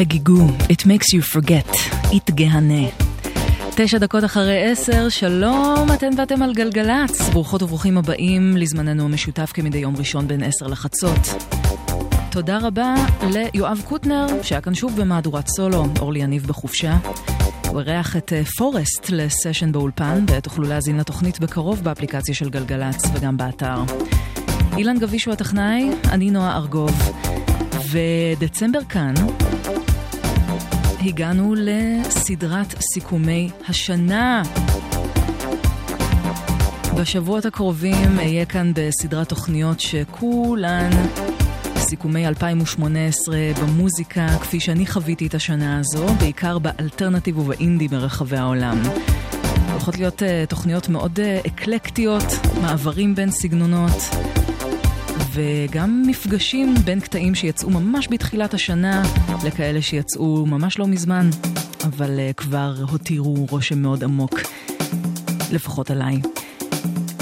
חגגו, It makes you forget, It גהנה. תשע דקות אחרי עשר, שלום, אתן ואתם על גלגלצ. ברוכות וברוכים הבאים לזמננו המשותף כמדי יום ראשון בין עשר לחצות. תודה רבה ליואב קוטנר, שהיה כאן שוב במהדורת סולו, אורלי יניב בחופשה. הוא אירח את אה, פורסט לסשן באולפן, ותוכלו להזין לתוכנית בקרוב באפליקציה של גלגלצ וגם באתר. אילן גביש הוא הטכנאי, אני נועה ארגוב. ודצמבר כאן, הגענו לסדרת סיכומי השנה. בשבועות הקרובים אהיה כאן בסדרת תוכניות שכולן סיכומי 2018 במוזיקה, כפי שאני חוויתי את השנה הזו, בעיקר באלטרנטיב ובאינדי ברחבי העולם. הולכות להיות uh, תוכניות מאוד uh, אקלקטיות, מעברים בין סגנונות, וגם מפגשים בין קטעים שיצאו ממש בתחילת השנה לכאלה שיצאו ממש לא מזמן, אבל uh, כבר הותירו רושם מאוד עמוק, לפחות עליי.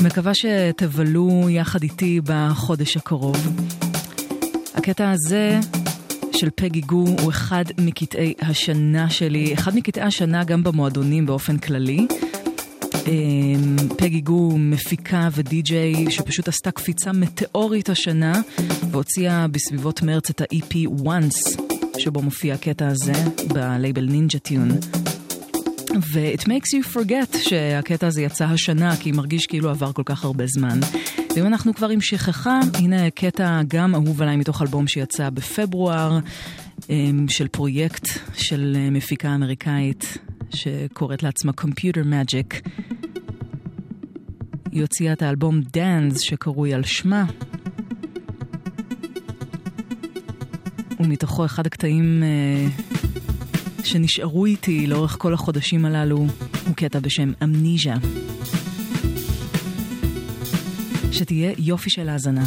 מקווה שתבלו יחד איתי בחודש הקרוב. הקטע הזה של פגי גו הוא אחד מקטעי השנה שלי, אחד מקטעי השנה גם במועדונים באופן כללי. אמ, פגי גו מפיקה ודי-ג'יי שפשוט עשתה קפיצה מטאורית השנה והוציאה בסביבות מרץ את ה-EP once שבו מופיע הקטע הזה בלייבל נינג'ה טיון. ו-it makes you forget שהקטע הזה יצא השנה, כי מרגיש כאילו עבר כל כך הרבה זמן. ואם אנחנו כבר עם שכחה, הנה קטע גם אהוב עליי מתוך אלבום שיצא בפברואר, אמ, של פרויקט של מפיקה אמריקאית שקוראת לעצמה Computer Magic. היא הוציאה את האלבום Dance שקרוי על שמה. ומתוכו אחד הקטעים אה, שנשארו איתי לאורך כל החודשים הללו הוא קטע בשם אמניז'ה. שתהיה יופי של האזנה.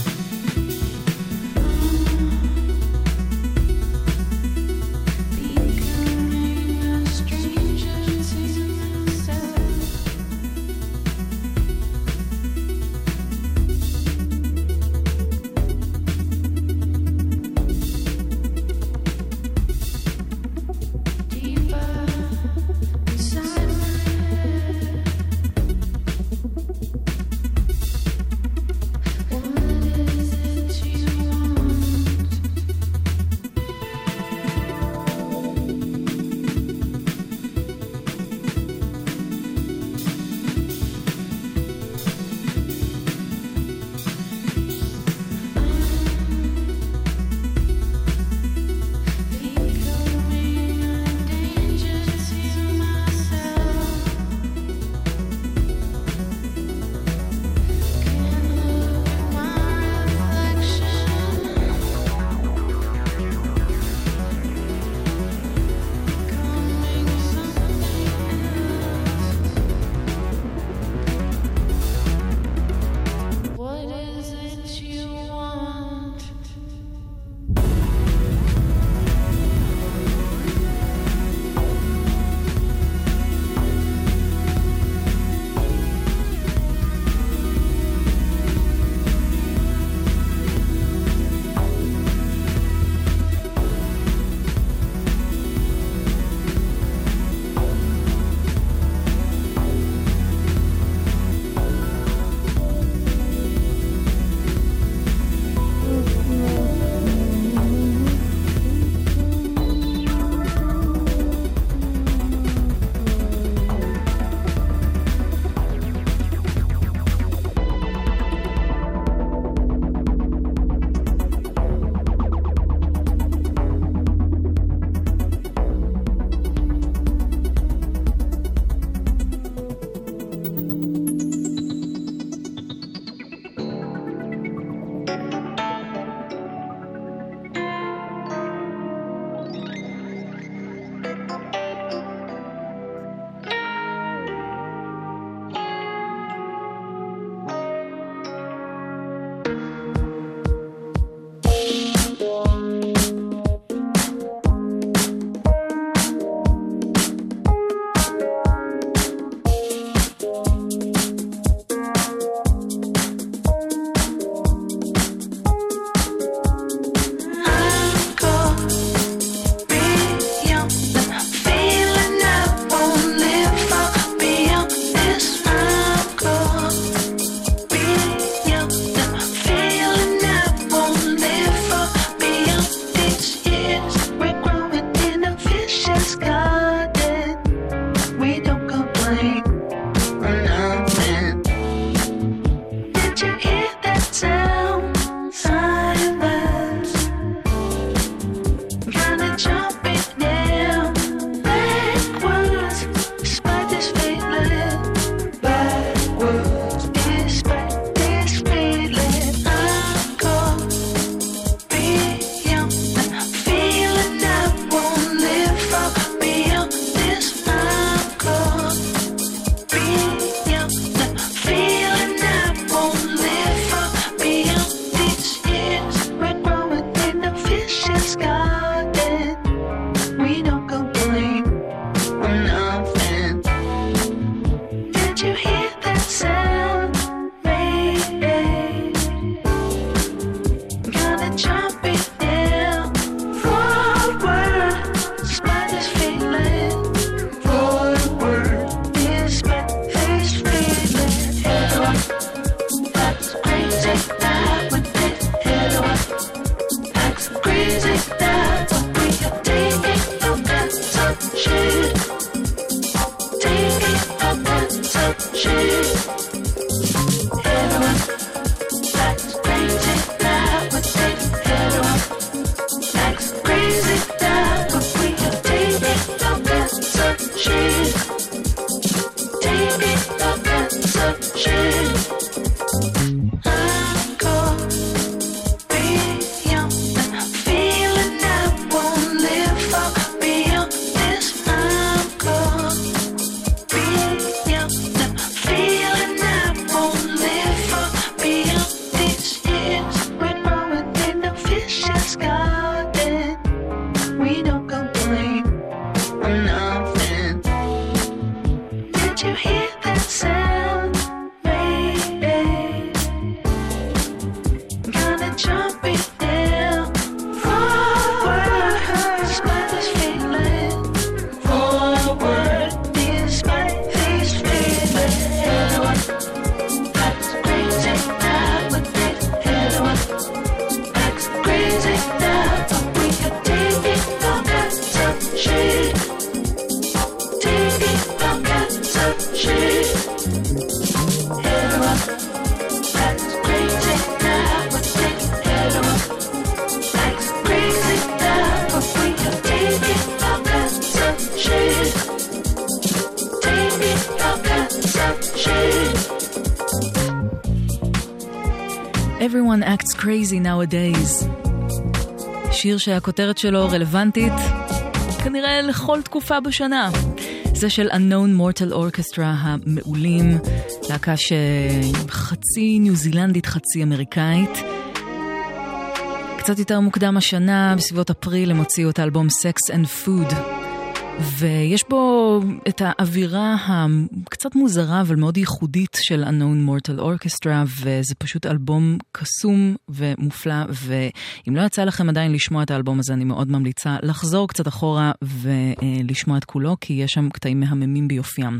Crazy nowadays. שיר שהכותרת שלו רלוונטית כנראה לכל תקופה בשנה. זה של Unknown Mortal Orchestra המעולים, להקה שחצי ניו זילנדית, חצי אמריקאית. קצת יותר מוקדם השנה, בסביבות אפריל, הם הוציאו את האלבום Sex and Food. ויש בו את האווירה הקצת מוזרה אבל מאוד ייחודית של Unknown Mortal Orchestra וזה פשוט אלבום קסום ומופלא ואם לא יצא לכם עדיין לשמוע את האלבום הזה אני מאוד ממליצה לחזור קצת אחורה ולשמוע את כולו כי יש שם קטעים מהממים ביופיים.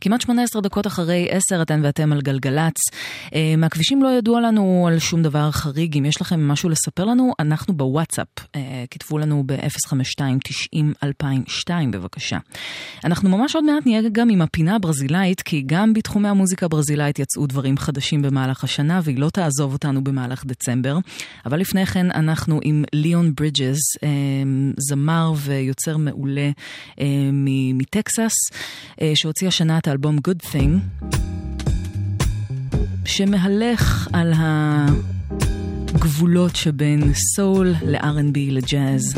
כמעט 18 דקות אחרי 10 אתן ואתם על גלגלצ. מהכבישים לא ידוע לנו על שום דבר חריג אם יש לכם משהו לספר לנו אנחנו בוואטסאפ כתבו לנו ב-052-90-2002 בבקשה. אנחנו ממש עוד מעט נהיה גם עם הפינה הברזילאית, כי גם בתחומי המוזיקה הברזילאית יצאו דברים חדשים במהלך השנה, והיא לא תעזוב אותנו במהלך דצמבר. אבל לפני כן אנחנו עם ליאון ברידג'ס, זמר ויוצר מעולה מטקסס, שהוציא השנה את האלבום Good Thing, שמהלך על הגבולות שבין סול ל-R&B לג'אז.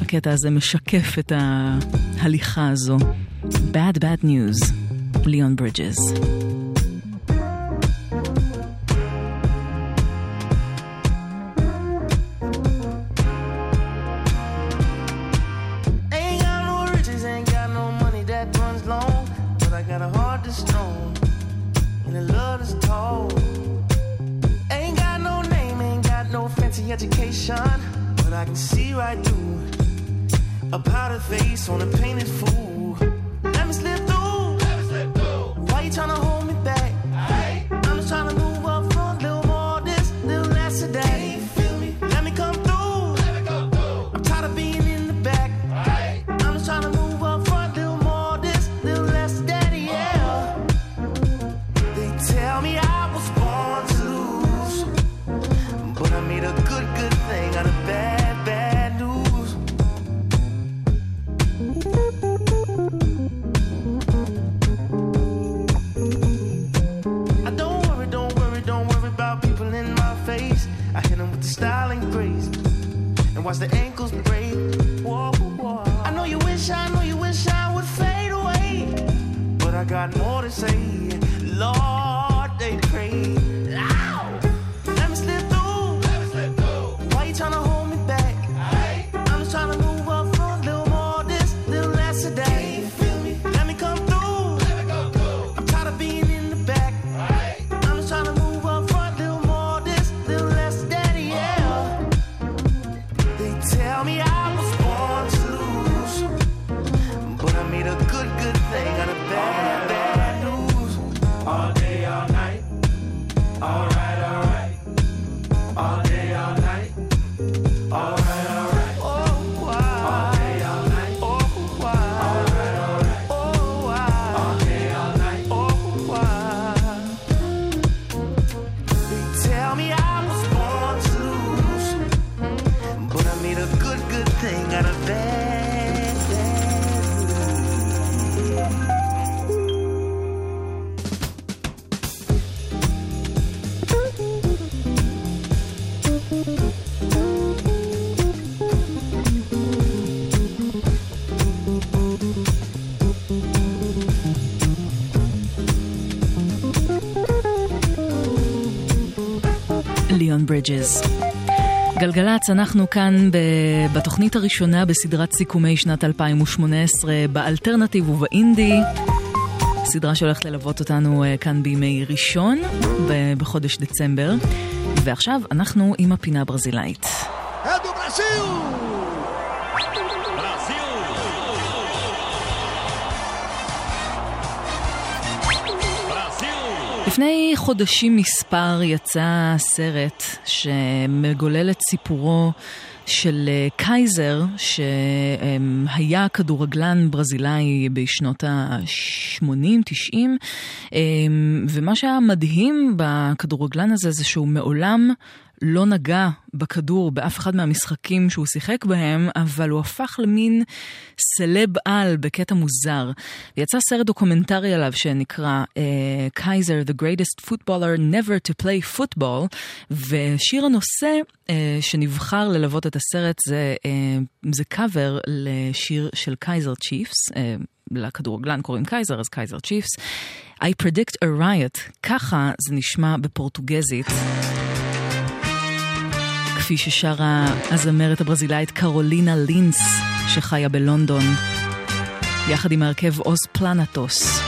הקטע הזה משקף את ההליכה הזו. Bad Bad News, ליאון ברידג'ס. A love tall. Ain't got no name, ain't got no fancy education. But I can see right through a powdered face on a painted fool. Let me slip through. Why you tryna hold watch the ankles break. Whoa, whoa. I know you wish, I know you wish I would fade away, but I got more to say. Lord, ברידג'ס. גלגלצ, אנחנו כאן ב- בתוכנית הראשונה בסדרת סיכומי שנת 2018 באלטרנטיב ובאינדי. סדרה שהולכת ללוות אותנו אה, כאן בימי ראשון בחודש דצמבר. ועכשיו אנחנו עם הפינה הברזילאית. É do לפני חודשים מספר יצא סרט שמגולל את סיפורו של אה, קייזר, שהיה כדורגלן ברזילאי בשנות ה-80-90, ומה שהיה מדהים בכדורגלן הזה זה שהוא מעולם לא נגע בכדור באף אחד מהמשחקים שהוא שיחק בהם, אבל הוא הפך למין סלב על בקטע מוזר. יצא סרט דוקומנטרי עליו שנקרא Kaiser, אה, The Greatest Footballer Never to Play Football, ושיר הנושא אה, שנבחר ללוות את הסרט זה, אה, זה קאבר לשיר של Kaiser Chiefs. לכדורגלן קוראים קייזר, אז Kaiser Chiefs. I predict a riot, ככה זה נשמע בפורטוגזית. כפי ששרה הזמרת הברזילאית קרולינה לינס, שחיה בלונדון, יחד עם ההרכב עוז פלנטוס.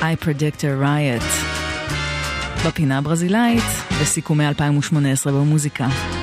I predict a riot. בפינה הברזילאית, בסיכומי 2018 במוזיקה.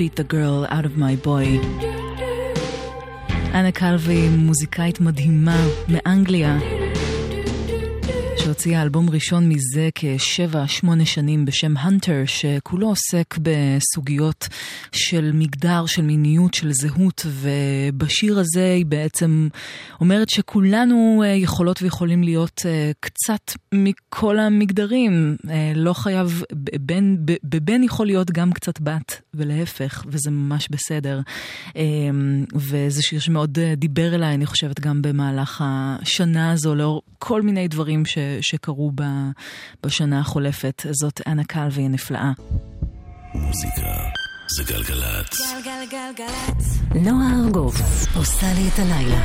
beat the girl out of my boy. אנה קלווי, מוזיקאית מדהימה מאנגליה. שהוציאה אלבום ראשון מזה כשבע, שמונה שנים בשם הנטר, שכולו עוסק בסוגיות של מגדר, של מיניות, של זהות, ובשיר הזה היא בעצם אומרת שכולנו אה, יכולות ויכולים להיות אה, קצת מכל המגדרים. אה, לא חייב, בן, בבן יכול להיות גם קצת בת, ולהפך, וזה ממש בסדר. וזה שיר שמאוד דיבר אליי, אני חושבת, גם במהלך השנה הזו, לאור כל מיני דברים ש, שקרו ב, בשנה החולפת. זאת אנה קלווי הנפלאה. מוזיקה זה גלגלצ. גלגלגלצ. נועה ארגוב עושה לי את הלילה.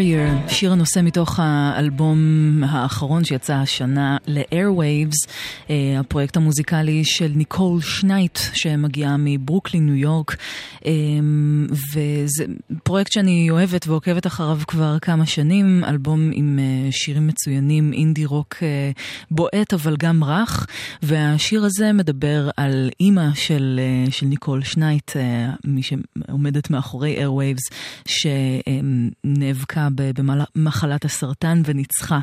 Warrior, שיר הנושא מתוך האלבום האחרון שיצא השנה ל-Air Waves, אה, הפרויקט המוזיקלי של ניקול שנייט שמגיעה מברוקלין, ניו יורק, אה, וזה פרויקט שאני אוהבת ועוקבת אחריו כבר כמה שנים, אלבום עם אה, שירים מצוינים, אינדי רוק אה, בועט אבל גם רך, והשיר הזה מדבר על אימא של, אה, של ניקול שנייט, מי שעומדת מאחורי Airwaves, שנאבקת נאבקה במחלת הסרטן וניצחה.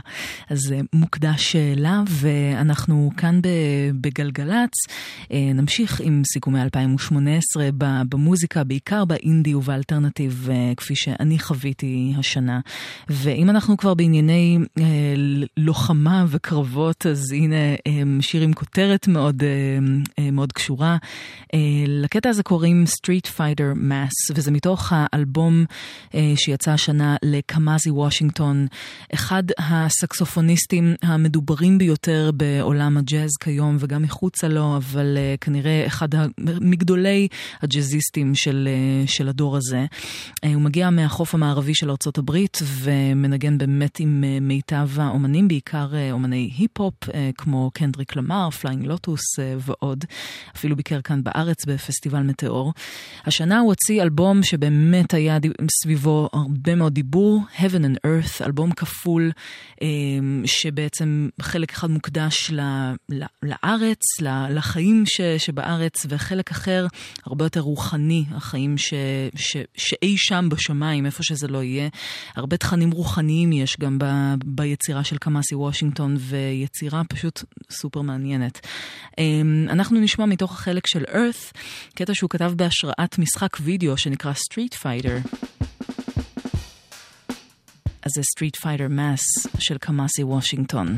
אז מוקדש לה, ואנחנו כאן בגלגלצ נמשיך עם סיכומי 2018 במוזיקה, בעיקר באינדי ובאלטרנטיב, כפי שאני חוויתי השנה. ואם אנחנו כבר בענייני לוחמה וקרבות, אז הנה שיר עם כותרת מאוד, מאוד קשורה. לקטע הזה קוראים Street Fighter Mass, וזה מתוך האלבום שיצא השנה לקמאזי וושינגטון, אחד הסקסופוניסטים המדוברים ביותר בעולם הג'אז כיום וגם מחוצה לו, אבל כנראה אחד מגדולי הג'אזיסטים של, של הדור הזה. הוא מגיע מהחוף המערבי של ארצות הברית ומנגן באמת עם מיטב האומנים, בעיקר אומני היפ-הופ כמו קנדריק למר, פליינג לוטוס ועוד. אפילו ביקר כאן בארץ בפסטיבל מטאור. השנה הוא הוציא אלבום שבאמת היה סביבו הרבה מאוד דיבור, Heaven and Earth, אלבום כפול, שבעצם חלק אחד מוקדש לארץ, לחיים שבארץ, וחלק אחר הרבה יותר רוחני, החיים ש, ש, שאי שם בשמיים, איפה שזה לא יהיה. הרבה תכנים רוחניים יש גם ב, ביצירה של קמאסי וושינגטון, ויצירה פשוט סופר מעניינת. אנחנו נשמע מתוך החלק של Earth, קטע שהוא כתב בהשראת משחק וידאו שנקרא Street Fighter. אז זה Street Fighter Mass של קמאסי וושינגטון.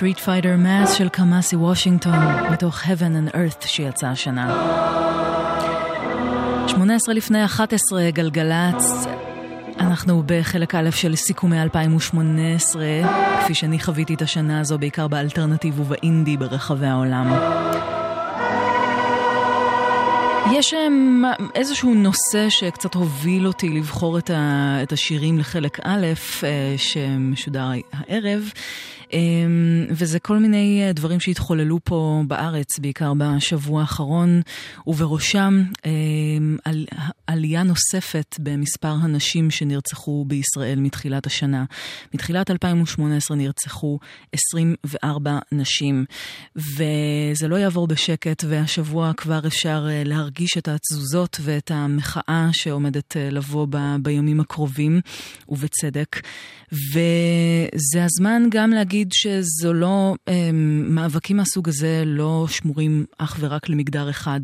Street Fighter Mass של קמאסי וושינגטון, מתוך Heaven and Earth שיצא השנה. 18 לפני 11 גלגלצ, אנחנו בחלק א' של סיכומי 2018, כפי שאני חוויתי את השנה הזו, בעיקר באלטרנטיב ובאינדי ברחבי העולם. יש um, איזשהו נושא שקצת הוביל אותי לבחור את, ה, את השירים לחלק א', uh, שמשודר הערב. אמ, וזה כל מיני אה, דברים שהתחוללו פה בארץ, בעיקר בשבוע האחרון, ובראשם אמ, על, עלייה נוספת במספר הנשים שנרצחו בישראל מתחילת השנה. מתחילת 2018 נרצחו 24 נשים, וזה לא יעבור בשקט, והשבוע כבר אפשר אה, להרגיש את התזוזות ואת המחאה שעומדת אה, לבוא ב, בימים הקרובים, ובצדק. וזה הזמן גם להגיד שזו לא, הם, מאבקים מהסוג הזה לא שמורים אך ורק למגדר אחד,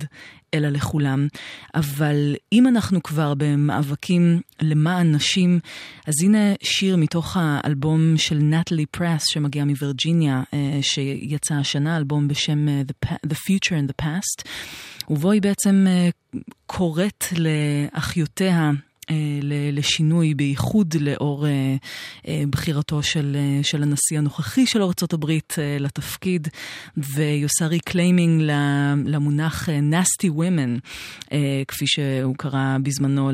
אלא לכולם. אבל אם אנחנו כבר במאבקים למען נשים, אז הנה שיר מתוך האלבום של נטלי פרס שמגיע מווירג'יניה, אה, שיצא השנה, אלבום בשם אה, The Future and the Past, ובו היא בעצם אה, קוראת לאחיותיה אה, לשינוי, בייחוד לאור אה, בחירתו של, של הנשיא הנוכחי של ארה"ב לתפקיד, והיא עושה reclaiming למונח nasty women, כפי שהוא קרא בזמנו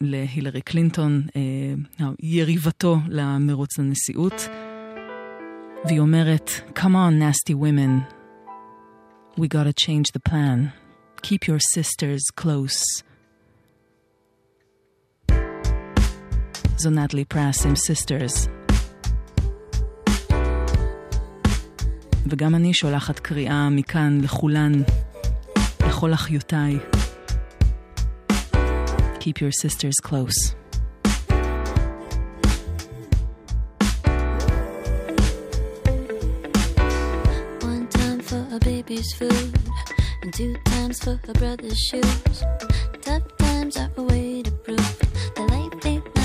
להילרי קלינטון, יריבתו למרוץ לנשיאות. והיא אומרת, Come on, nasty women, we gotta change the plan. Keep your sisters close. זו נטלי פרס עם Sisters. וגם אני שולחת קריאה מכאן לכולן, לכל אחיותיי. Keep your sisters close. One time for a baby's food, and two times for her brother's shoes. Tough times are a way to prove that life ain't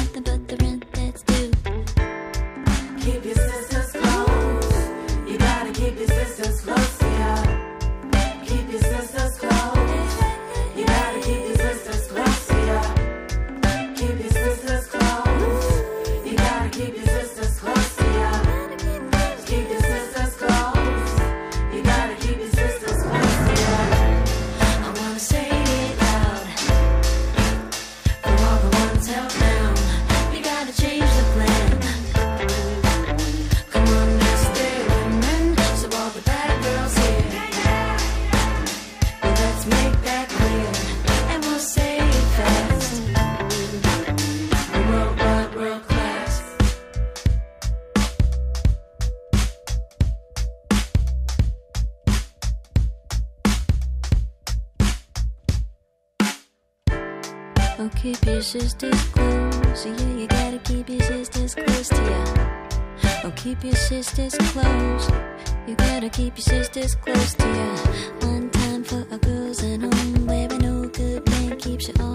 sisters close. Yeah, you gotta keep your sisters close to you. Oh, keep your sisters close. You gotta keep your sisters close to you. One time for our girls at home, where no good man keeps you all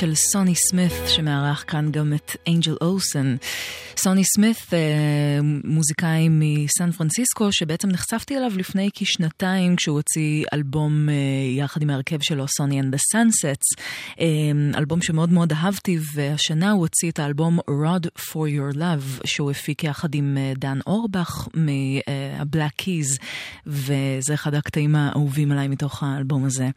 של סוני סמית, שמארח כאן גם את אנג'ל אולסון. סוני סמית, אה, מוזיקאי מסן פרנסיסקו, שבעצם נחשפתי אליו לפני כשנתיים, כשהוא הוציא אלבום אה, יחד עם ההרכב שלו, סוני and the Sunsets, אה, אלבום שמאוד מאוד אהבתי, והשנה הוא הוציא את האלבום Rod for Your Love, שהוא הפיק יחד עם דן אורבך מה-Black וזה אחד הקטעים האהובים עליי מתוך האלבום הזה.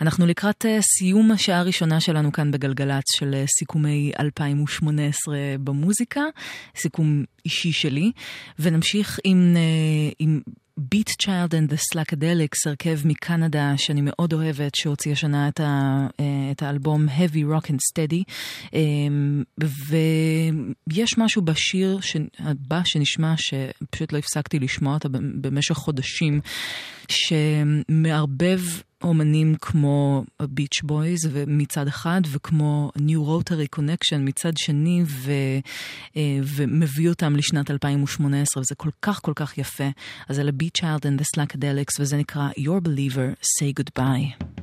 אנחנו לקראת סיום השעה הראשונה שלנו כאן בגלגלצ של סיכומי 2018 במוזיקה, סיכום אישי שלי, ונמשיך עם, אה, עם Beat Child and the Slackadelics, הרכב מקנדה שאני מאוד אוהבת, שהוציא השנה את, ה, אה, את האלבום Heavy Rock and Steady, אה, ויש משהו בשיר הבא שנשמע, שפשוט לא הפסקתי לשמוע אותה במשך חודשים, שמערבב אומנים כמו ביץ' בויז מצד אחד, וכמו New Rotary Connection מצד שני, ו, אה, ומביא אותם לשנת 2018, וזה כל כך כל כך יפה. אז אלה ביט צ'יילד and the וזה נקרא Your Believer, Say Goodbye.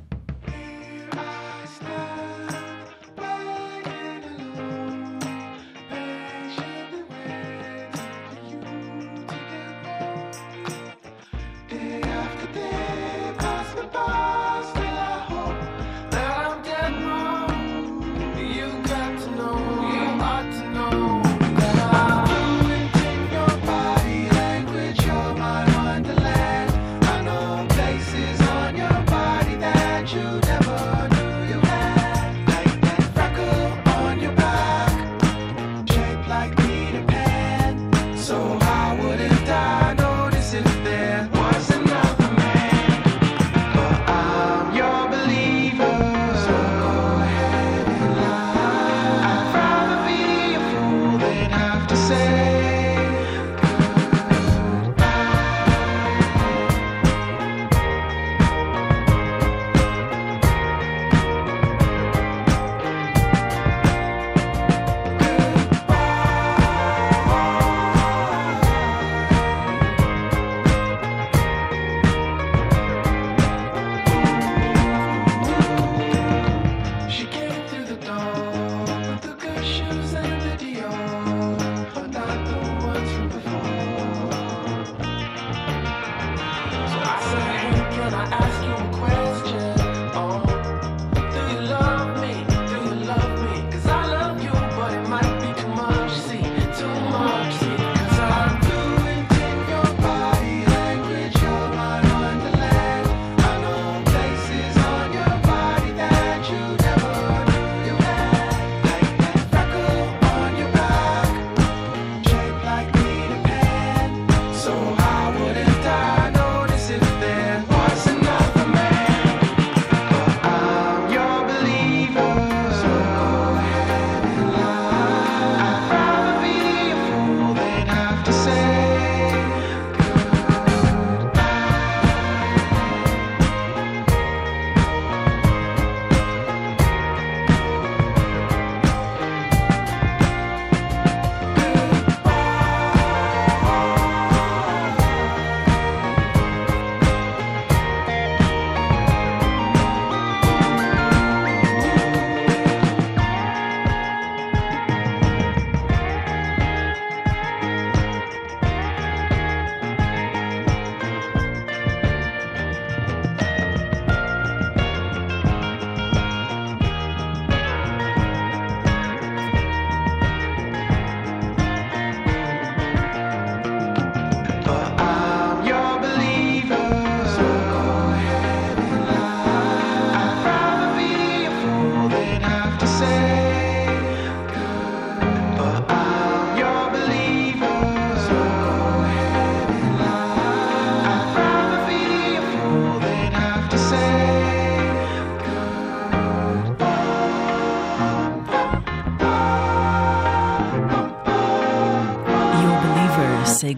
on.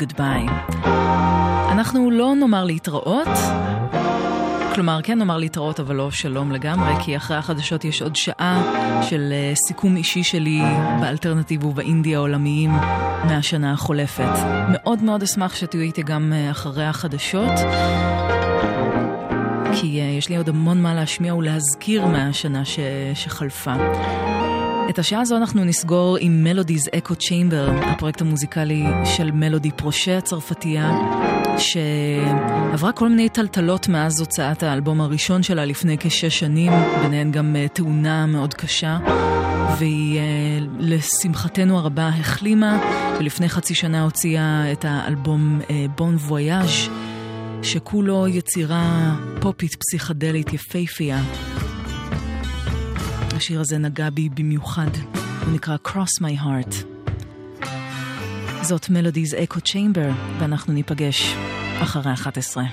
Goodbye. אנחנו לא נאמר להתראות, כלומר, כן נאמר להתראות, אבל לא שלום לגמרי, כי אחרי החדשות יש עוד שעה של אה, סיכום אישי שלי באלטרנטיב ובאינדי העולמיים מהשנה החולפת. מאוד מאוד אשמח שתהיו איתי גם אה, אחרי החדשות. כי uh, יש לי עוד המון מה להשמיע ולהזכיר מהשנה ש... שחלפה. את השעה הזו אנחנו נסגור עם מלודיז אקו צ'יימבר, הפרויקט המוזיקלי של מלודי פרושה הצרפתייה, שעברה כל מיני טלטלות מאז הוצאת האלבום הראשון שלה לפני כשש שנים, ביניהן גם uh, תאונה מאוד קשה, והיא uh, לשמחתנו הרבה החלימה, ולפני חצי שנה הוציאה את האלבום בון uh, וויאז'. שכולו יצירה פופית פסיכדלית יפייפייה. השיר הזה נגע בי במיוחד, הוא נקרא Cross My Heart. זאת מלודיז אקו צ'יימבר, ואנחנו ניפגש אחרי 11.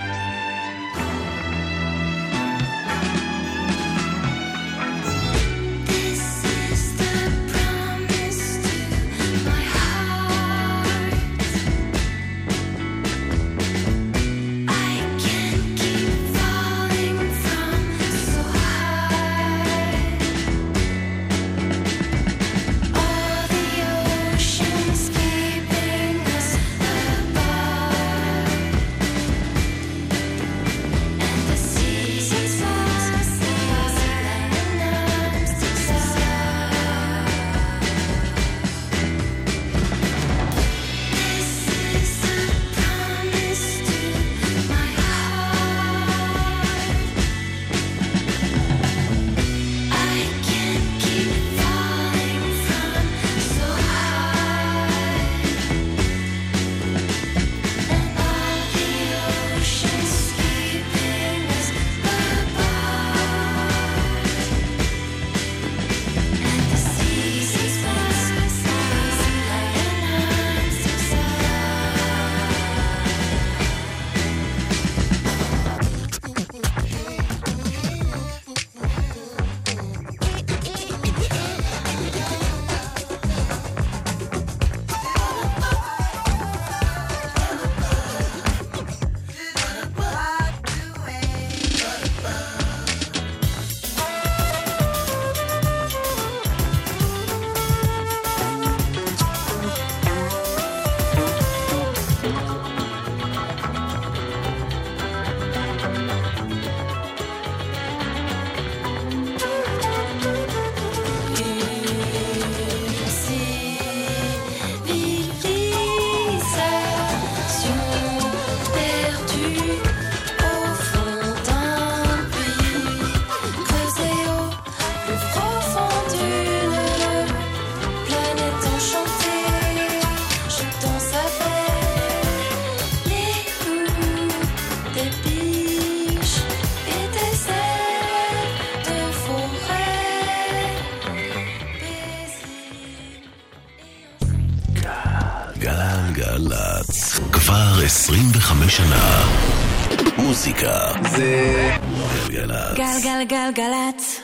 גלגלצ.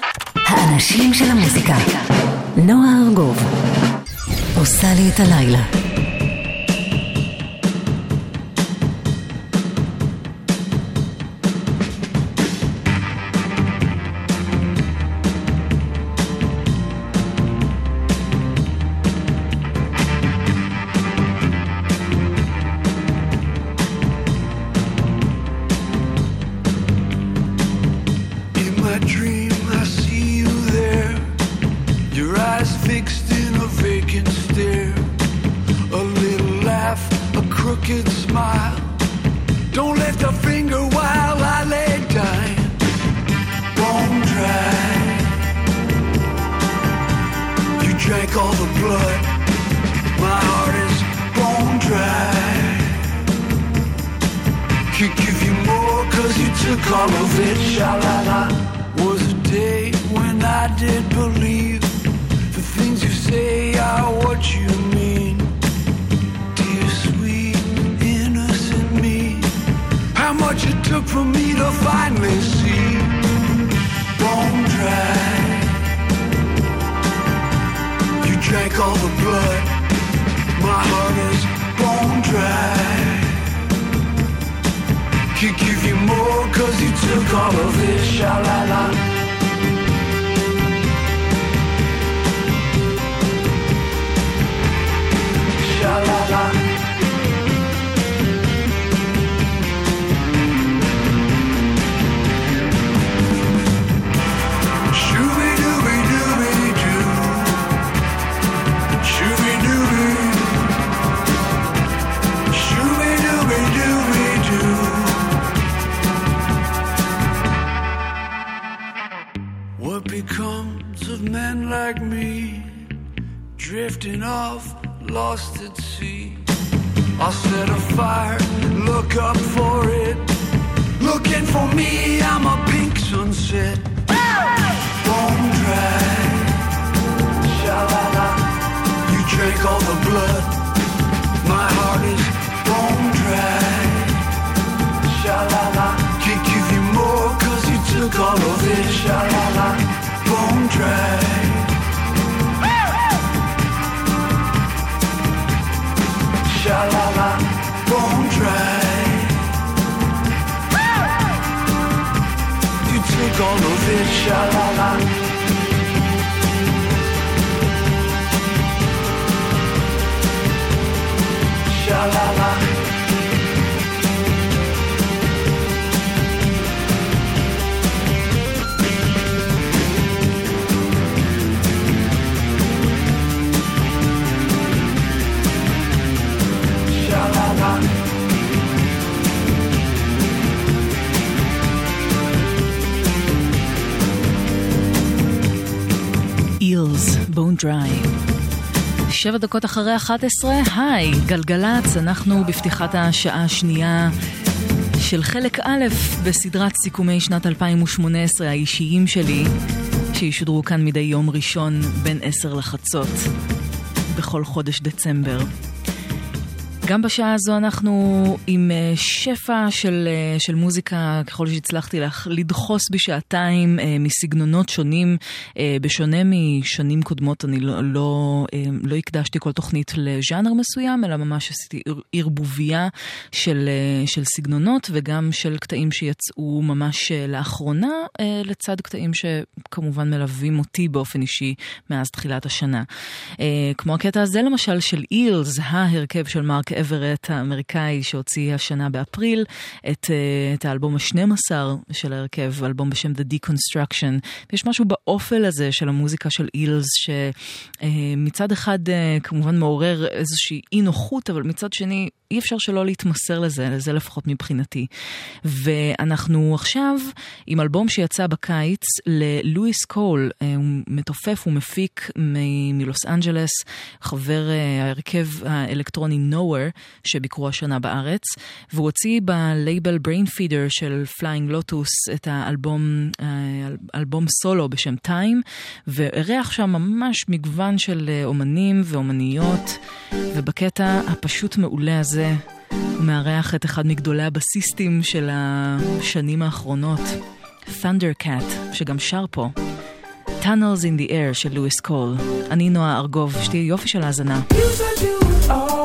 האנשים של המוזיקה. נועה ארגוב. עושה לי את הלילה. דריי. שבע דקות אחרי 11, היי, גלגלצ, אנחנו בפתיחת השעה השנייה של חלק א' בסדרת סיכומי שנת 2018 האישיים שלי, שישודרו כאן מדי יום ראשון בין 10 לחצות, בכל חודש דצמבר. גם בשעה הזו אנחנו עם אה, שפע של, אה, של מוזיקה, ככל שהצלחתי לך, לדחוס בשעתיים אה, מסגנונות שונים. בשונה משנים קודמות, אני לא, לא, לא הקדשתי כל תוכנית לז'אנר מסוים, אלא ממש עשיתי ער- ערבוביה של, של סגנונות וגם של קטעים שיצאו ממש לאחרונה, לצד קטעים שכמובן מלווים אותי באופן אישי מאז תחילת השנה. כמו הקטע הזה למשל של אילס, ההרכב של מרק אברט האמריקאי שהוציא השנה באפריל את, אה, את האלבום ה-12 של ההרכב, אלבום בשם The Deconstruction. ויש משהו באופל הזה של המוזיקה של אילס, שמצד אחד אה, כמובן מעורר איזושהי אי נוחות, אבל מצד שני אי אפשר שלא להתמסר לזה, לזה לפחות מבחינתי. ואנחנו עכשיו עם אלבום שיצא בקיץ ללואיס קול, אה, הוא מתופף ומפיק מ- מלוס אנג'לס, חבר אה, ההרכב האלקטרוני Nowhere שביקרו השנה בארץ, והוא הוציא בלייבל Brain Feeder של Flying Lotus את האלבום אה, אלבום סולו בשם טיים, ואירח שם ממש מגוון של אומנים ואומניות, ובקטע הפשוט מעולה הזה הוא מארח את אחד מגדולי הבסיסטים של השנים האחרונות, Thundercat, שגם שר פה. Tunnels in the Air של לואיס קול. אני נועה ארגוב, שתהיה יופי של האזנה. You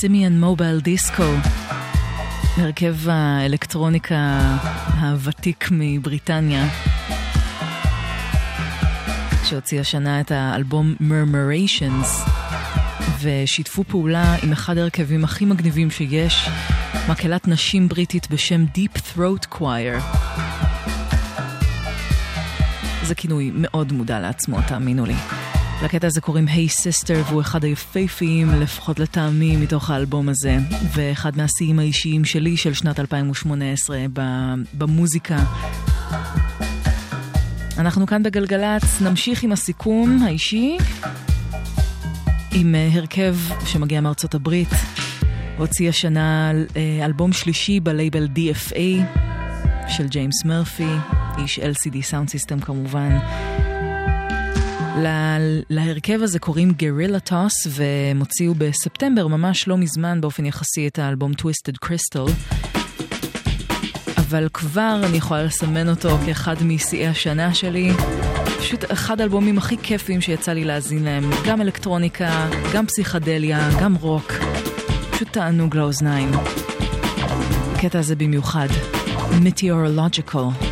סימיאן מובייל דיסקו, הרכב האלקטרוניקה הוותיק מבריטניה, שהוציא השנה את האלבום Murmurations, ושיתפו פעולה עם אחד ההרכבים הכי מגניבים שיש, מקהלת נשים בריטית בשם Deep Throat Choir. זה כינוי מאוד מודע לעצמו, תאמינו לי. לקטע הזה קוראים Hey hey Sister, והוא אחד היפהפיים, לפחות לטעמי, מתוך האלבום הזה, ואחד מהשיאים האישיים שלי של שנת 2018 במוזיקה. אנחנו כאן בגלגלצ, נמשיך עם הסיכום האישי, עם אה, הרכב שמגיע מארצות הברית. הוציא השנה אה, אלבום שלישי בלייבל DFA של ג'יימס מרפי, איש LCD Soundsystem כמובן. לה, להרכב הזה קוראים Guerilla Toss, והם הוציאו בספטמבר, ממש לא מזמן באופן יחסי, את האלבום Twisted Crystal. אבל כבר אני יכולה לסמן אותו כאחד משיאי השנה שלי. פשוט אחד האלבומים הכי כיפים שיצא לי להאזין להם, גם אלקטרוניקה, גם פסיכדליה, גם רוק. פשוט תענוג לאוזניים. הקטע הזה במיוחד, Meteorological.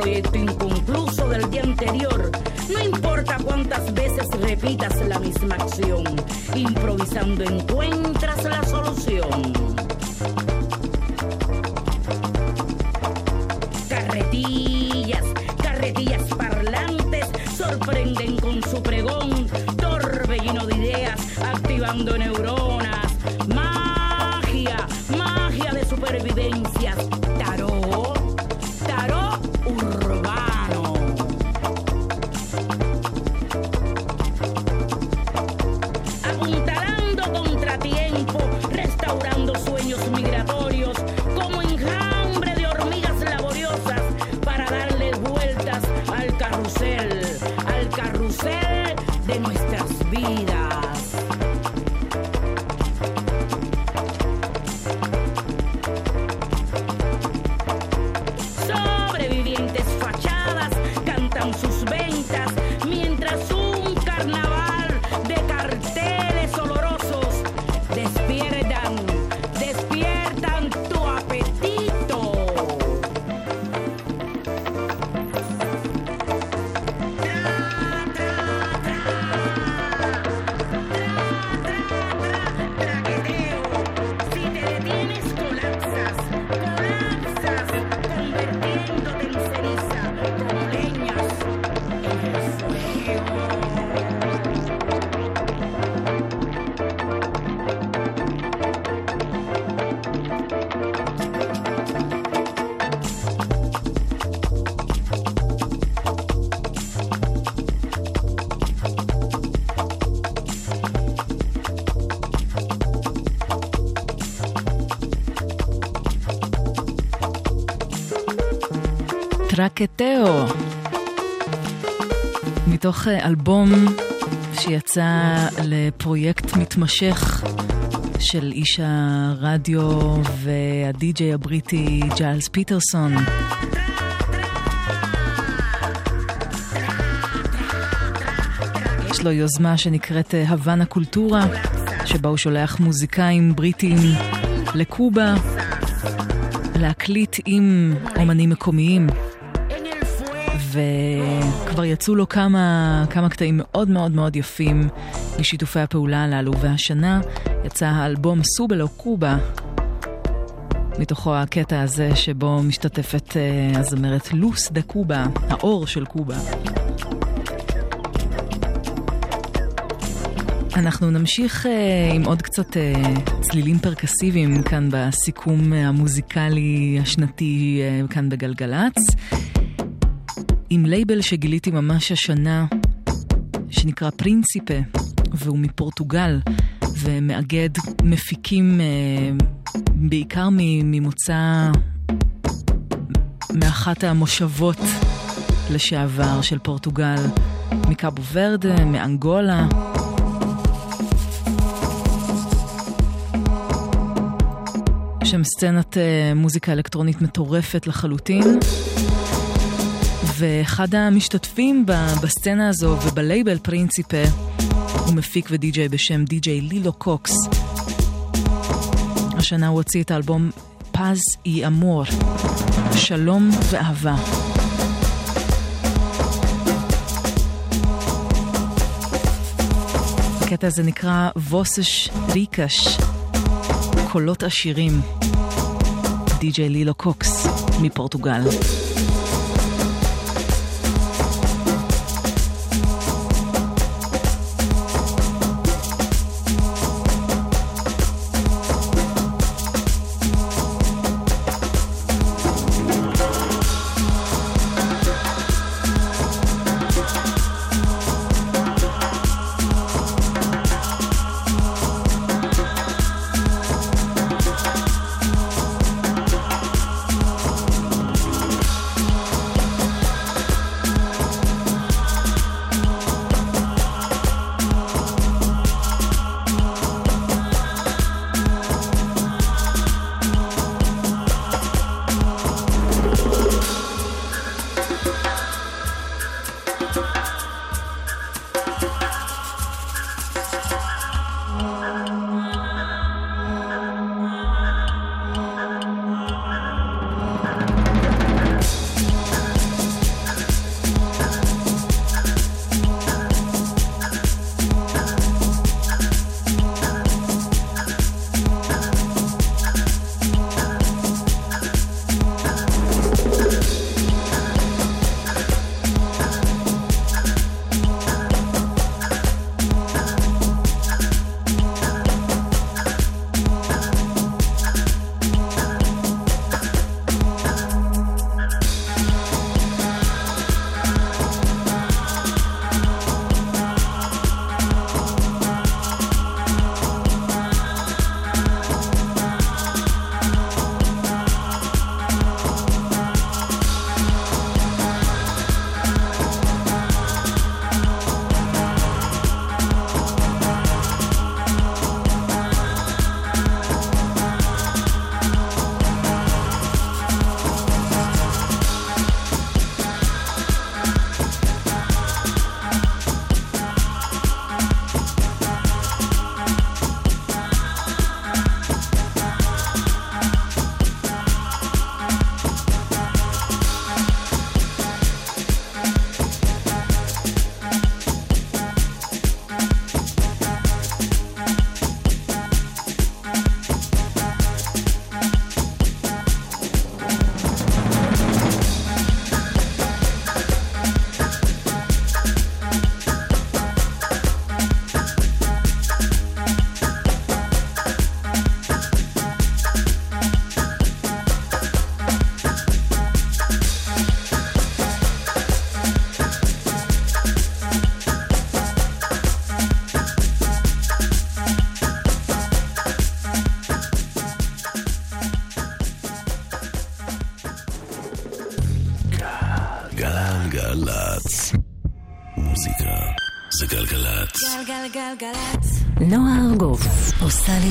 Proyecto inconcluso del día anterior. No importa cuántas veces repitas la misma acción, improvisando encuentras la solución. Carretillas, carretillas parlantes sorprenden con su pregón, torbellino de ideas, activando neuronas. טרקטאו, מתוך אה, אלבום שיצא לפרויקט מתמשך של איש הרדיו והדי-ג'יי הבריטי ג'יילס פיטרסון. יש לו יוזמה שנקראת אה, הוואנה קולטורה, שבה הוא שולח מוזיקאים בריטים לקובה להקליט עם אומנים מקומיים. וכבר יצאו לו כמה, כמה קטעים מאוד מאוד מאוד יפים משיתופי הפעולה הללו, והשנה יצא האלבום סובלו קובה, מתוכו הקטע הזה שבו משתתפת אה, הזמרת לוס דה קובה, האור של קובה. אנחנו נמשיך uh, עם עוד קצת uh, צלילים פרקסיביים כאן בסיכום uh, המוזיקלי השנתי uh, כאן בגלגלצ. עם לייבל שגיליתי ממש השנה, שנקרא פרינסיפה, והוא מפורטוגל, ומאגד מפיקים uh, בעיקר ממוצא, מאחת המושבות לשעבר של פורטוגל, מקאבו ורדה, מאנגולה. שם סצנת uh, מוזיקה אלקטרונית מטורפת לחלוטין. ואחד המשתתפים בסצנה הזו ובלייבל פרינציפה הוא מפיק ודי-ג'יי בשם די-ג'יי לילו קוקס. השנה הוא הוציא את האלבום פז אי אמור, שלום ואהבה. הקטע הזה נקרא ווסש ריקש, קולות עשירים. די.ג'יי לילו קוקס מפורטוגל.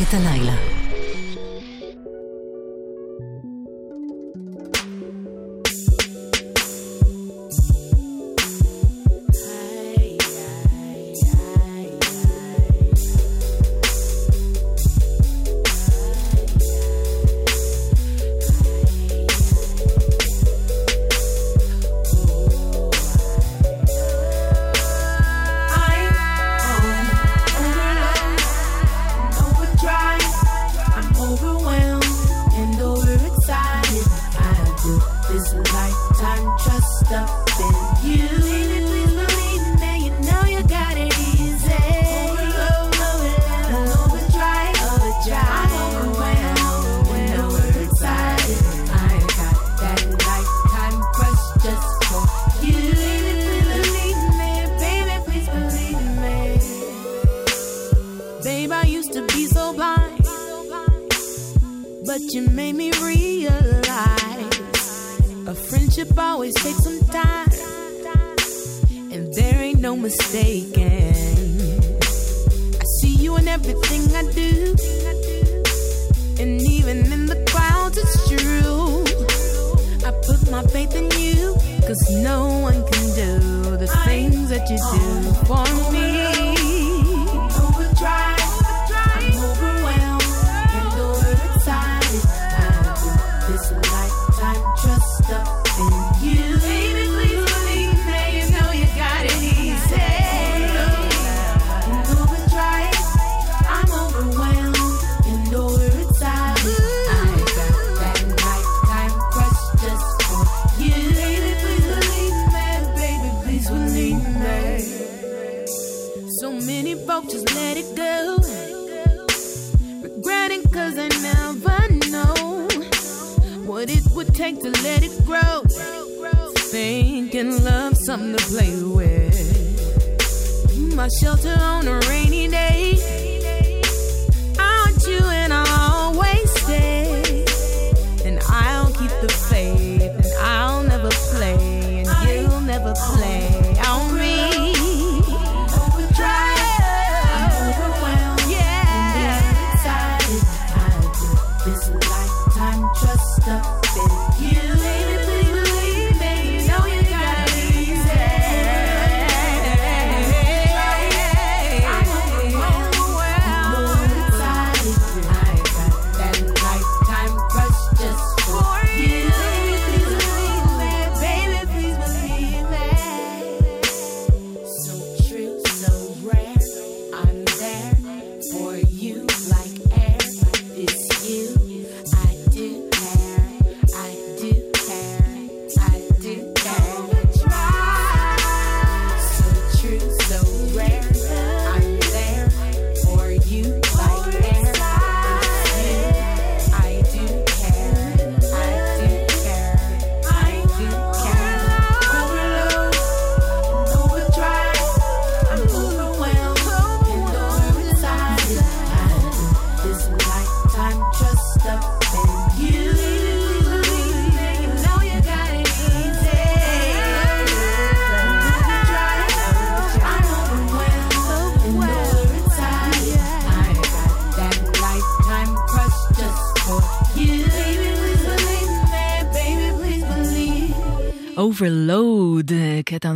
את הלילה.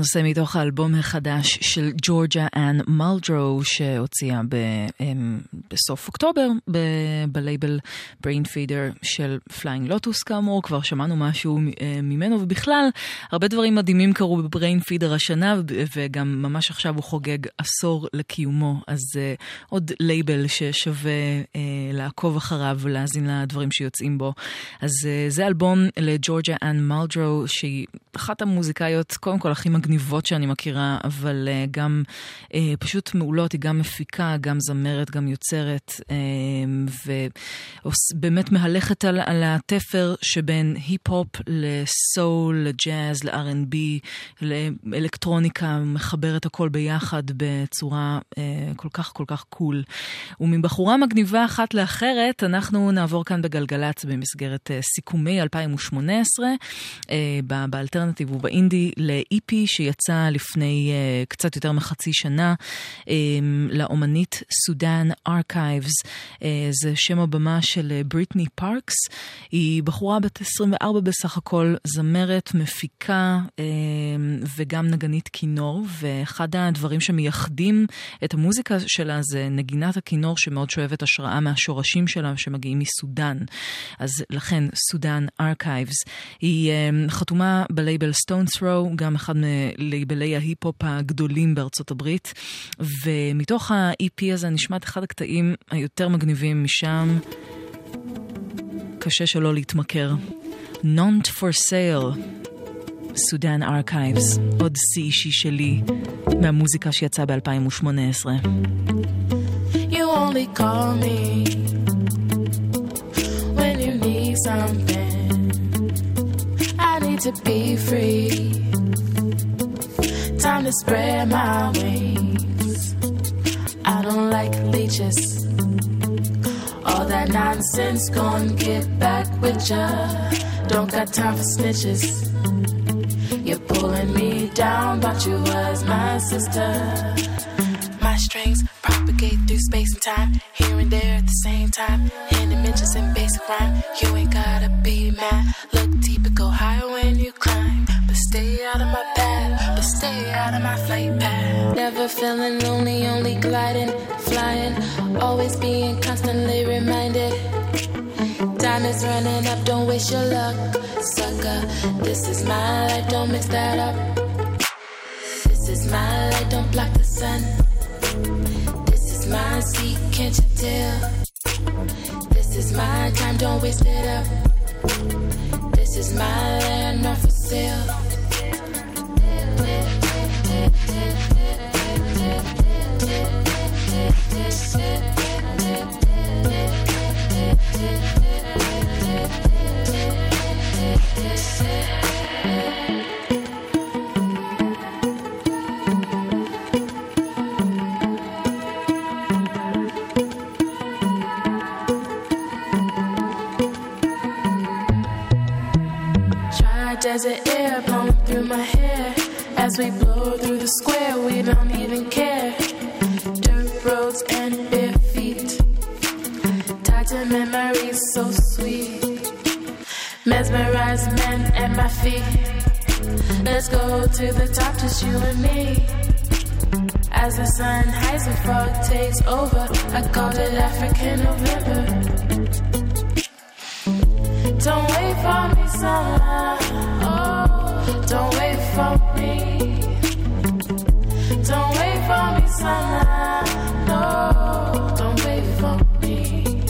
הנושא מתוך האלבום החדש של ג'ורג'ה אן מלדרו שהוציאה ב... אמ, בסוף אוקטובר בלייבל Brainfeeder של פליינג לוטוס כאמור, כבר שמענו משהו אה, ממנו, ובכלל, הרבה דברים מדהימים קרו ב Brainfeeder השנה, וגם ממש עכשיו הוא חוגג עשור לקיומו, אז אה, עוד לייבל ששווה אה, לעקוב אחריו ולהאזין לדברים שיוצאים בו. אז אה, זה אלבום לג'ורג'ה אן מלדרו, שהיא אחת המוזיקאיות, קודם כל הכי מגניבות שאני מכירה, אבל uh, גם uh, פשוט מעולות, היא גם מפיקה, גם זמרת, גם יוצרת. בסרט, אמ, ובאמת מהלכת על, על התפר שבין היפ-הופ לסול, לג'אז, ל-R&B, לאלקטרוניקה, מחברת הכל ביחד בצורה אה, כל כך כל כך קול. ומבחורה מגניבה אחת לאחרת, אנחנו נעבור כאן בגלגלצ במסגרת אה, סיכומי 2018, אה, באלטרנטיב ובאינדי, ל-EP שיצא לפני קצת יותר מחצי שנה, אמ, לאומנית סודן ארק. Uh, זה שם הבמה של בריטני פארקס. היא בחורה בת 24 בסך הכל, זמרת, מפיקה um, וגם נגנית כינור, ואחד הדברים שמייחדים את המוזיקה שלה זה נגינת הכינור שמאוד שואבת השראה מהשורשים שלה שמגיעים מסודאן. אז לכן Sudan Archives. היא חתומה בלייבל Stones Throw, גם אחד מלייבלי ההיפ-הופ הגדולים בארצות הברית, ומתוך ה-EP הזה נשמע את אחד הקטעים היותר מגניבים משם. קשה שלא להתמכר. Not for sale. Sudan Archives, עוד שיא אישי שלי מהמוזיקה שיצאה ב-2018. You only call me when you need something. I need to be free. Time to spread my wings. I don't like leeches. All that nonsense gon' get back with ya. Don't got time for snitches. You're pulling me down, but you was my sister. My strings propagate through space and time, here and there at the same time. In dimensions and basic rhyme, you ain't gotta be mad. Look deep and go higher stay out of my flight path. Never feeling lonely, only gliding, flying. Always being constantly reminded. Time is running up, don't waste your luck, sucker. This is my life, don't mix that up. This is my light, don't block the sun. This is my seat, can't you tell? This is my time, don't waste it up. This is my land, not for sale. Desert air blowing through my hair. As we blow through square, we don't even care. Dirt roads and bare feet. Tied to memories so sweet. Mesmerized men at my feet. Let's go to the top, just you and me. As the sun hides and fog takes over, I call it African November. Don't wait for me, summer. Oh, don't wait for me. Don't wait for me, summer. No, don't wait for me.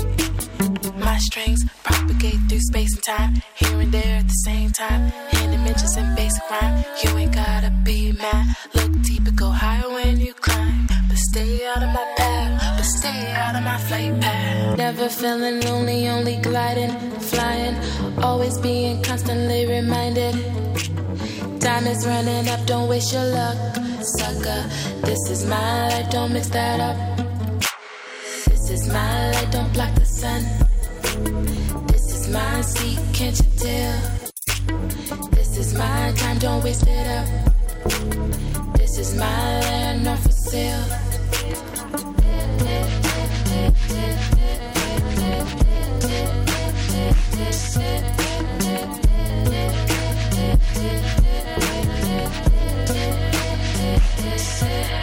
My strings propagate through space and time, here and there at the same time. In dimensions and basic rhyme, you ain't gotta be mad. Look deep and go higher when you climb. But stay out of my path, but stay out of my flight path. Never feeling lonely, only gliding, flying. Always being constantly reminded. Time is running up, don't waste your luck, sucker. This is my life, don't mix that up. This is my light, don't block the sun. This is my seat, can't you tell? This is my time, don't waste it up. This is my land, not for sale. I Yeah.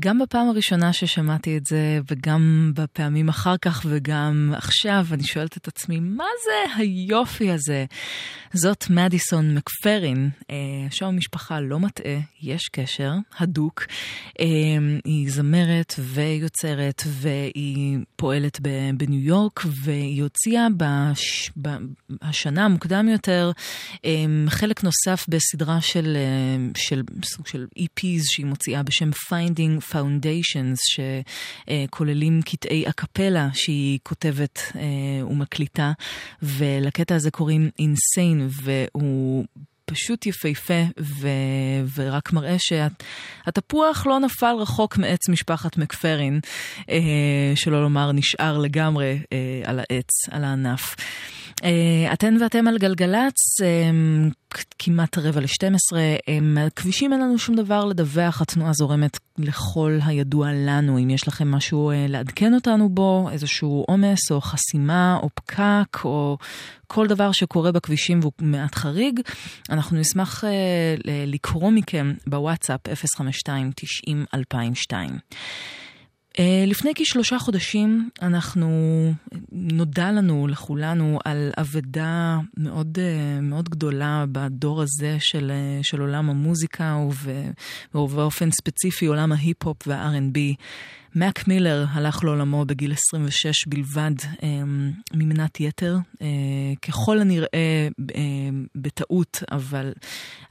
גם בפעם הראשונה ששמעתי את זה, וגם בפעמים אחר כך, וגם עכשיו, אני שואלת את עצמי, מה זה היופי הזה? זאת מדיסון מקפרין, אה, שם המשפחה לא מטעה, יש קשר הדוק. אה, היא זמרת ויוצרת, והיא פועלת בניו יורק, והיא הוציאה בש... בשנה המוקדם יותר אה, חלק נוסף בסדרה של סוג של EPs שהיא מוציאה בשם Finding Foundations, שכוללים קטעי אקפלה שהיא כותבת אה, ומקליטה, ולקטע הזה קוראים Insane, והוא... פשוט יפהפה ו... ורק מראה שהתפוח לא נפל רחוק מעץ משפחת מקפרין, אה, שלא לומר נשאר לגמרי אה, על העץ, על הענף. אה, אתן ואתם על גלגלצ, אה, כמעט רבע ל-12, כבישים אין לנו שום דבר לדווח, התנועה זורמת לכל הידוע לנו. אם יש לכם משהו אה, לעדכן אותנו בו, איזשהו עומס או חסימה או פקק או כל דבר שקורה בכבישים והוא מעט חריג, אנחנו נשמח לקרוא מכם בוואטסאפ 052-90-2002. Uh, לפני כשלושה חודשים אנחנו, נודע לנו, לכולנו, על אבדה מאוד, uh, מאוד גדולה בדור הזה של, uh, של עולם המוזיקה ובאופן ספציפי עולם ההיפ-הופ וה-R&B. מאק מילר הלך לעולמו בגיל 26 בלבד ממנת יתר, ככל הנראה בטעות, אבל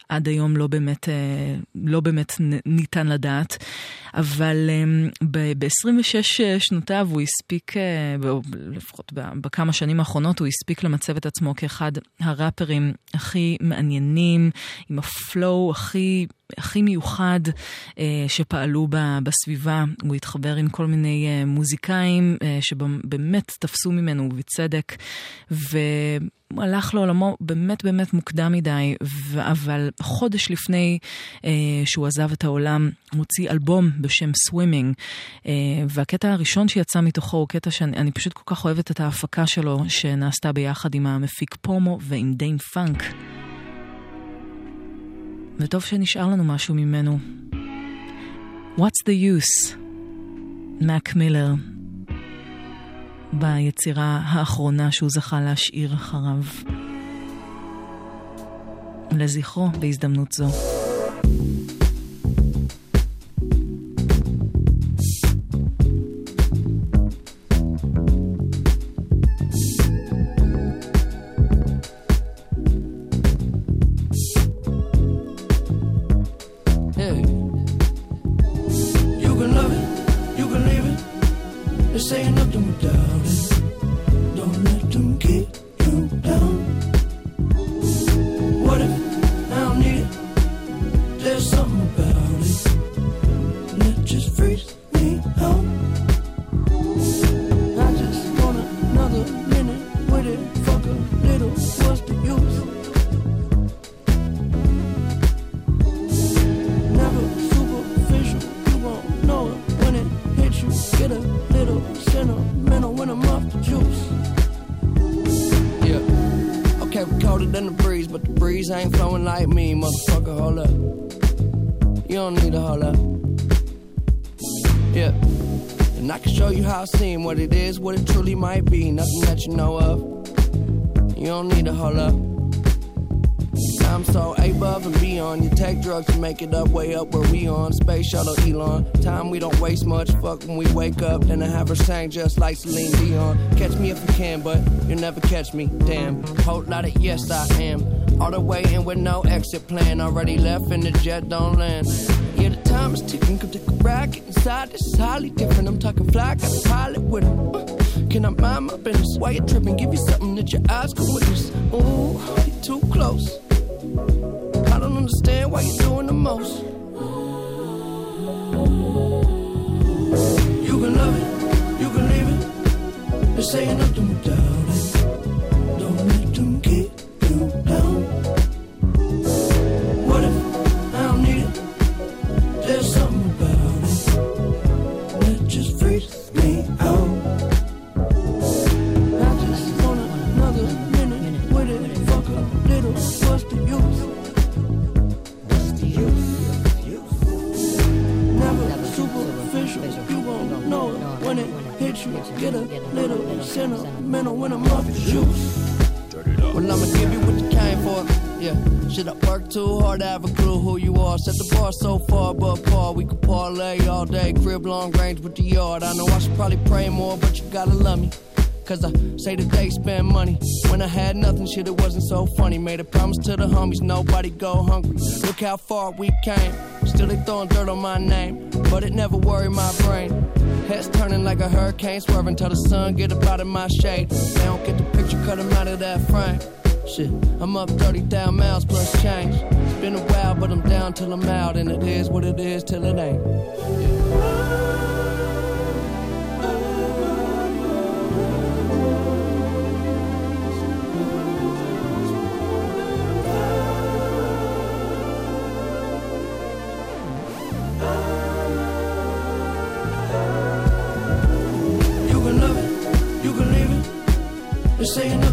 עד היום לא באמת, לא באמת ניתן לדעת. אבל ב-26 שנותיו הוא הספיק, לפחות בכמה שנים האחרונות, הוא הספיק למצב את עצמו כאחד הראפרים הכי מעניינים, עם ה flow הכי... הכי מיוחד אה, שפעלו בסביבה. הוא התחבר עם כל מיני אה, מוזיקאים אה, שבאמת תפסו ממנו, ובצדק, הלך לעולמו באמת באמת מוקדם מדי, אבל חודש לפני אה, שהוא עזב את העולם, הוא הוציא אלבום בשם Swimming, אה, והקטע הראשון שיצא מתוכו הוא קטע שאני פשוט כל כך אוהבת את ההפקה שלו, שנעשתה ביחד עם המפיק Pomo ועם Dâm-Funk. וטוב שנשאר לנו משהו ממנו. What's the use? מאק מילר. ביצירה האחרונה שהוא זכה להשאיר אחריו. לזכרו בהזדמנות זו. Hey. You down. It up, way up where we on. Space shuttle Elon. Time we don't waste much. Fuck when we wake up. Then I have her sang just like Celine Dion. Catch me if you can, but you'll never catch me. Damn. Whole lot of yes, I am. All the way in with no exit plan. Already left and the jet don't land. Yeah, the time is ticking. Come take a. Get inside. This is highly different. I'm talking fly. Got a pilot with him. Uh, Can I mind my business? Why you tripping? Give you something that your eyes can witness. Ooh, you too close. Understand why you're doing the most. You can love it, you can leave it. They say nothing without hard to have a clue who you are? Set the bar so far above par. We could parlay all day, crib long range with the yard. I know I should probably pray more, but you gotta love me. Cause I say that they spend money. When I had nothing, shit, it wasn't so funny. Made a promise to the homies, nobody go hungry. Look how far we came. Still they throwing dirt on my name. But it never worried my brain. Heads turning like a hurricane, swerving till the sun get up out of my shade. They don't get the picture, cut 'em out of that frame. Shit, I'm up 30,000 miles plus change. It's been a while, but I'm down till I'm out. And it is what it is till it ain't. You can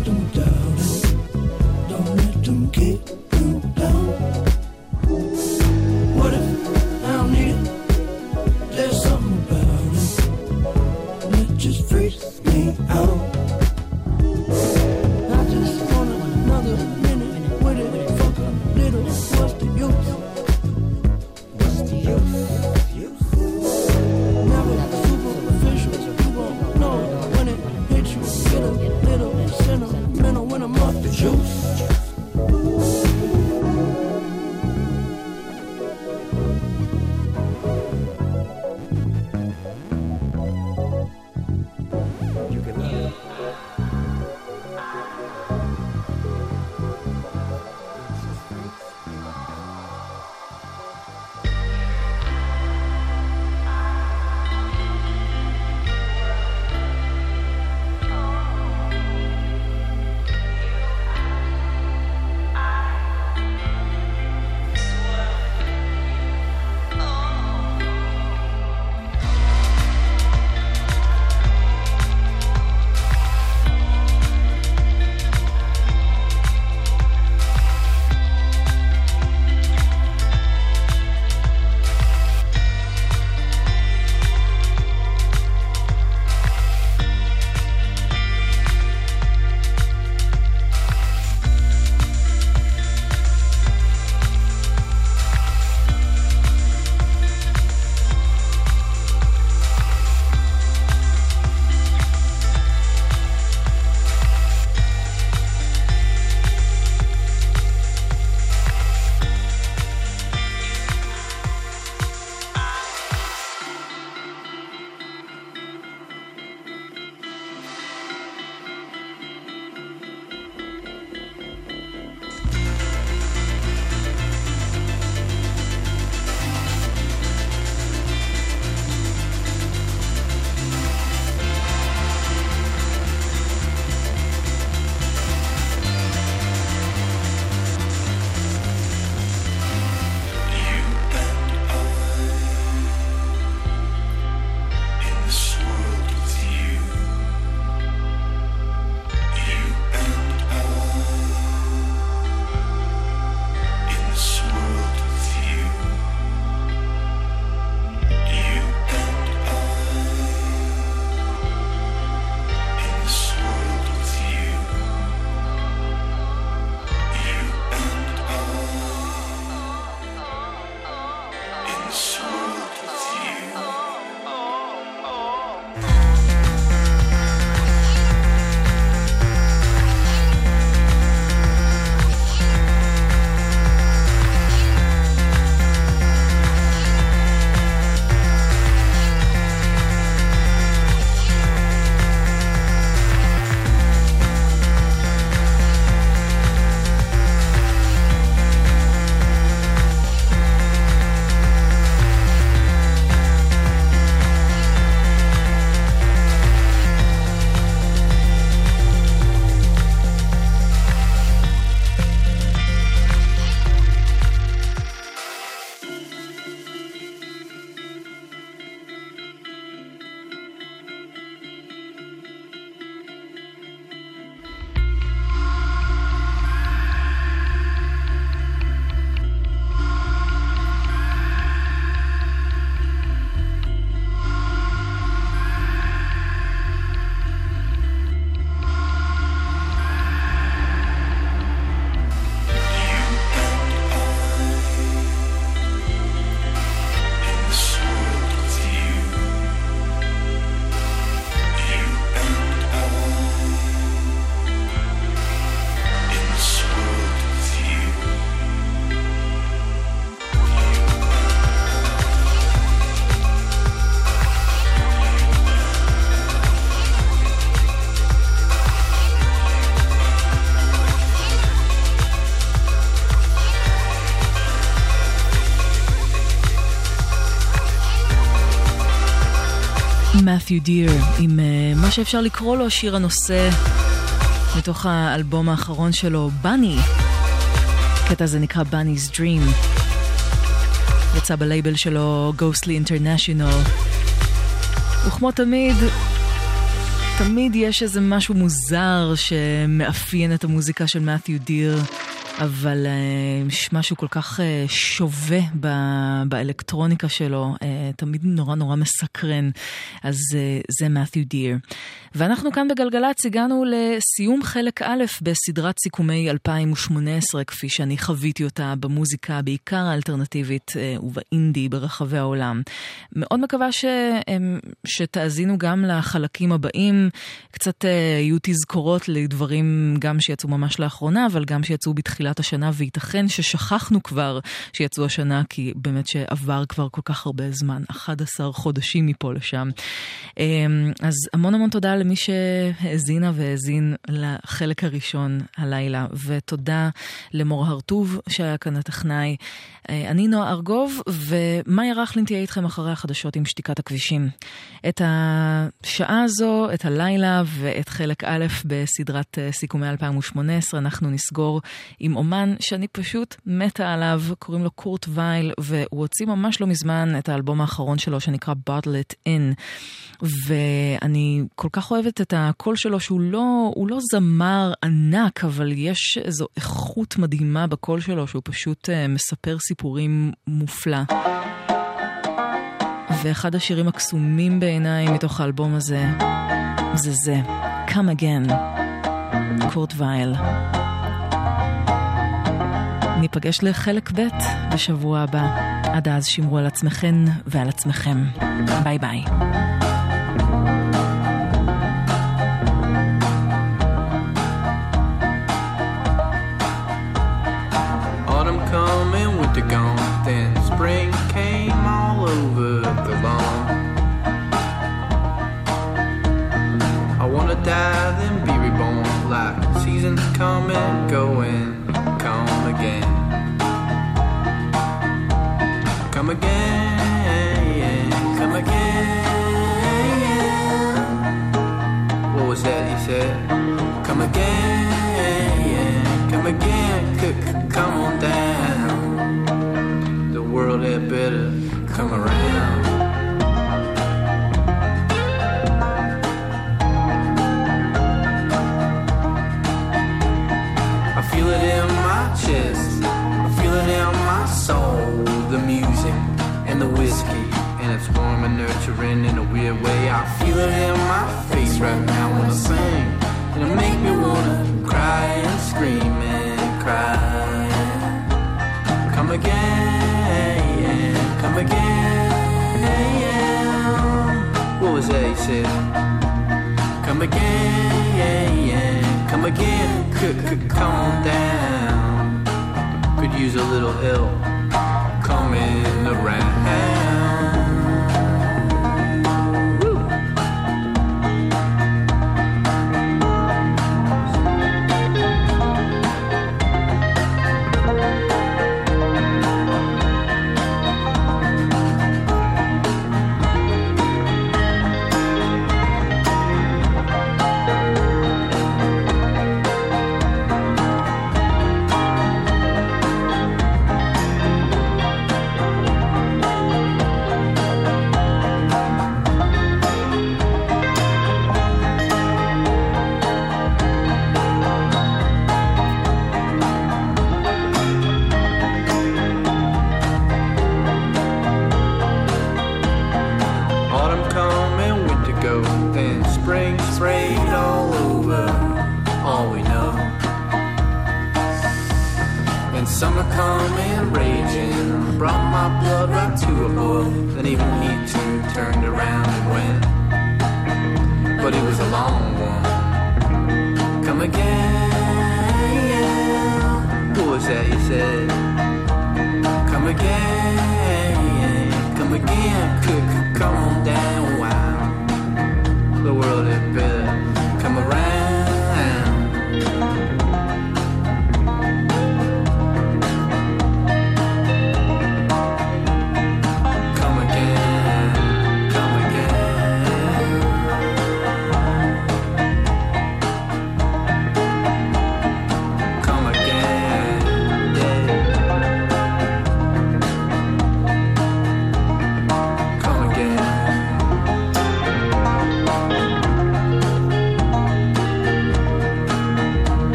מת'יו דיר, עם uh, מה שאפשר לקרוא לו שיר הנושא מתוך האלבום האחרון שלו, בני. הקטע הזה נקרא Bunny's Dream. יצא בלייבל שלו Ghostly International. וכמו תמיד, תמיד יש איזה משהו מוזר שמאפיין את המוזיקה של מת'יו דיר. אבל uh, יש משהו כל כך uh, שווה באלקטרוניקה שלו, uh, תמיד נורא נורא מסקרן. אז זה מת'יו דיר. ואנחנו כאן בגלגלצ הגענו לסיום חלק א' בסדרת סיכומי 2018, כפי שאני חוויתי אותה במוזיקה, בעיקר האלטרנטיבית ובאינדי ברחבי העולם. מאוד מקווה ש, um, שתאזינו גם לחלקים הבאים, קצת יהיו תזכורות לדברים גם שיצאו ממש לאחרונה, אבל גם שיצאו בתחילת... בתחילת השנה, וייתכן ששכחנו כבר שיצאו השנה, כי באמת שעבר כבר כל כך הרבה זמן, 11 חודשים מפה לשם. אמ, אז המון המון תודה למי שהאזינה והאזין לחלק הראשון הלילה, ותודה למור הרטוב שהיה כאן הטכנאי. אה, אני נועה ארגוב, ומאיה רכלין תהיה איתכם אחרי החדשות עם שתיקת הכבישים. את השעה הזו, את הלילה ואת חלק א' בסדרת אה, סיכומי 2018 אנחנו נסגור עם אומן שאני פשוט מתה עליו, קוראים לו קורט וייל, והוא הוציא ממש לא מזמן את האלבום האחרון שלו שנקרא Bottle It In. ואני כל כך אוהבת את הקול שלו, שהוא לא, לא זמר ענק, אבל יש איזו איכות מדהימה בקול שלו, שהוא פשוט uh, מספר סיפורים מופלא. ואחד השירים הקסומים בעיניי מתוך האלבום הזה, זה זה, Come Again, קורט וייל. ניפגש לחלק ב' בשבוע הבא. עד אז שמרו על עצמכן ועל עצמכם. ביי ביי. Coming, die, then be reborn, like seasons come 때 Jose said, Come again, yeah, yeah, come again, could could calm down. Could use a little help coming around.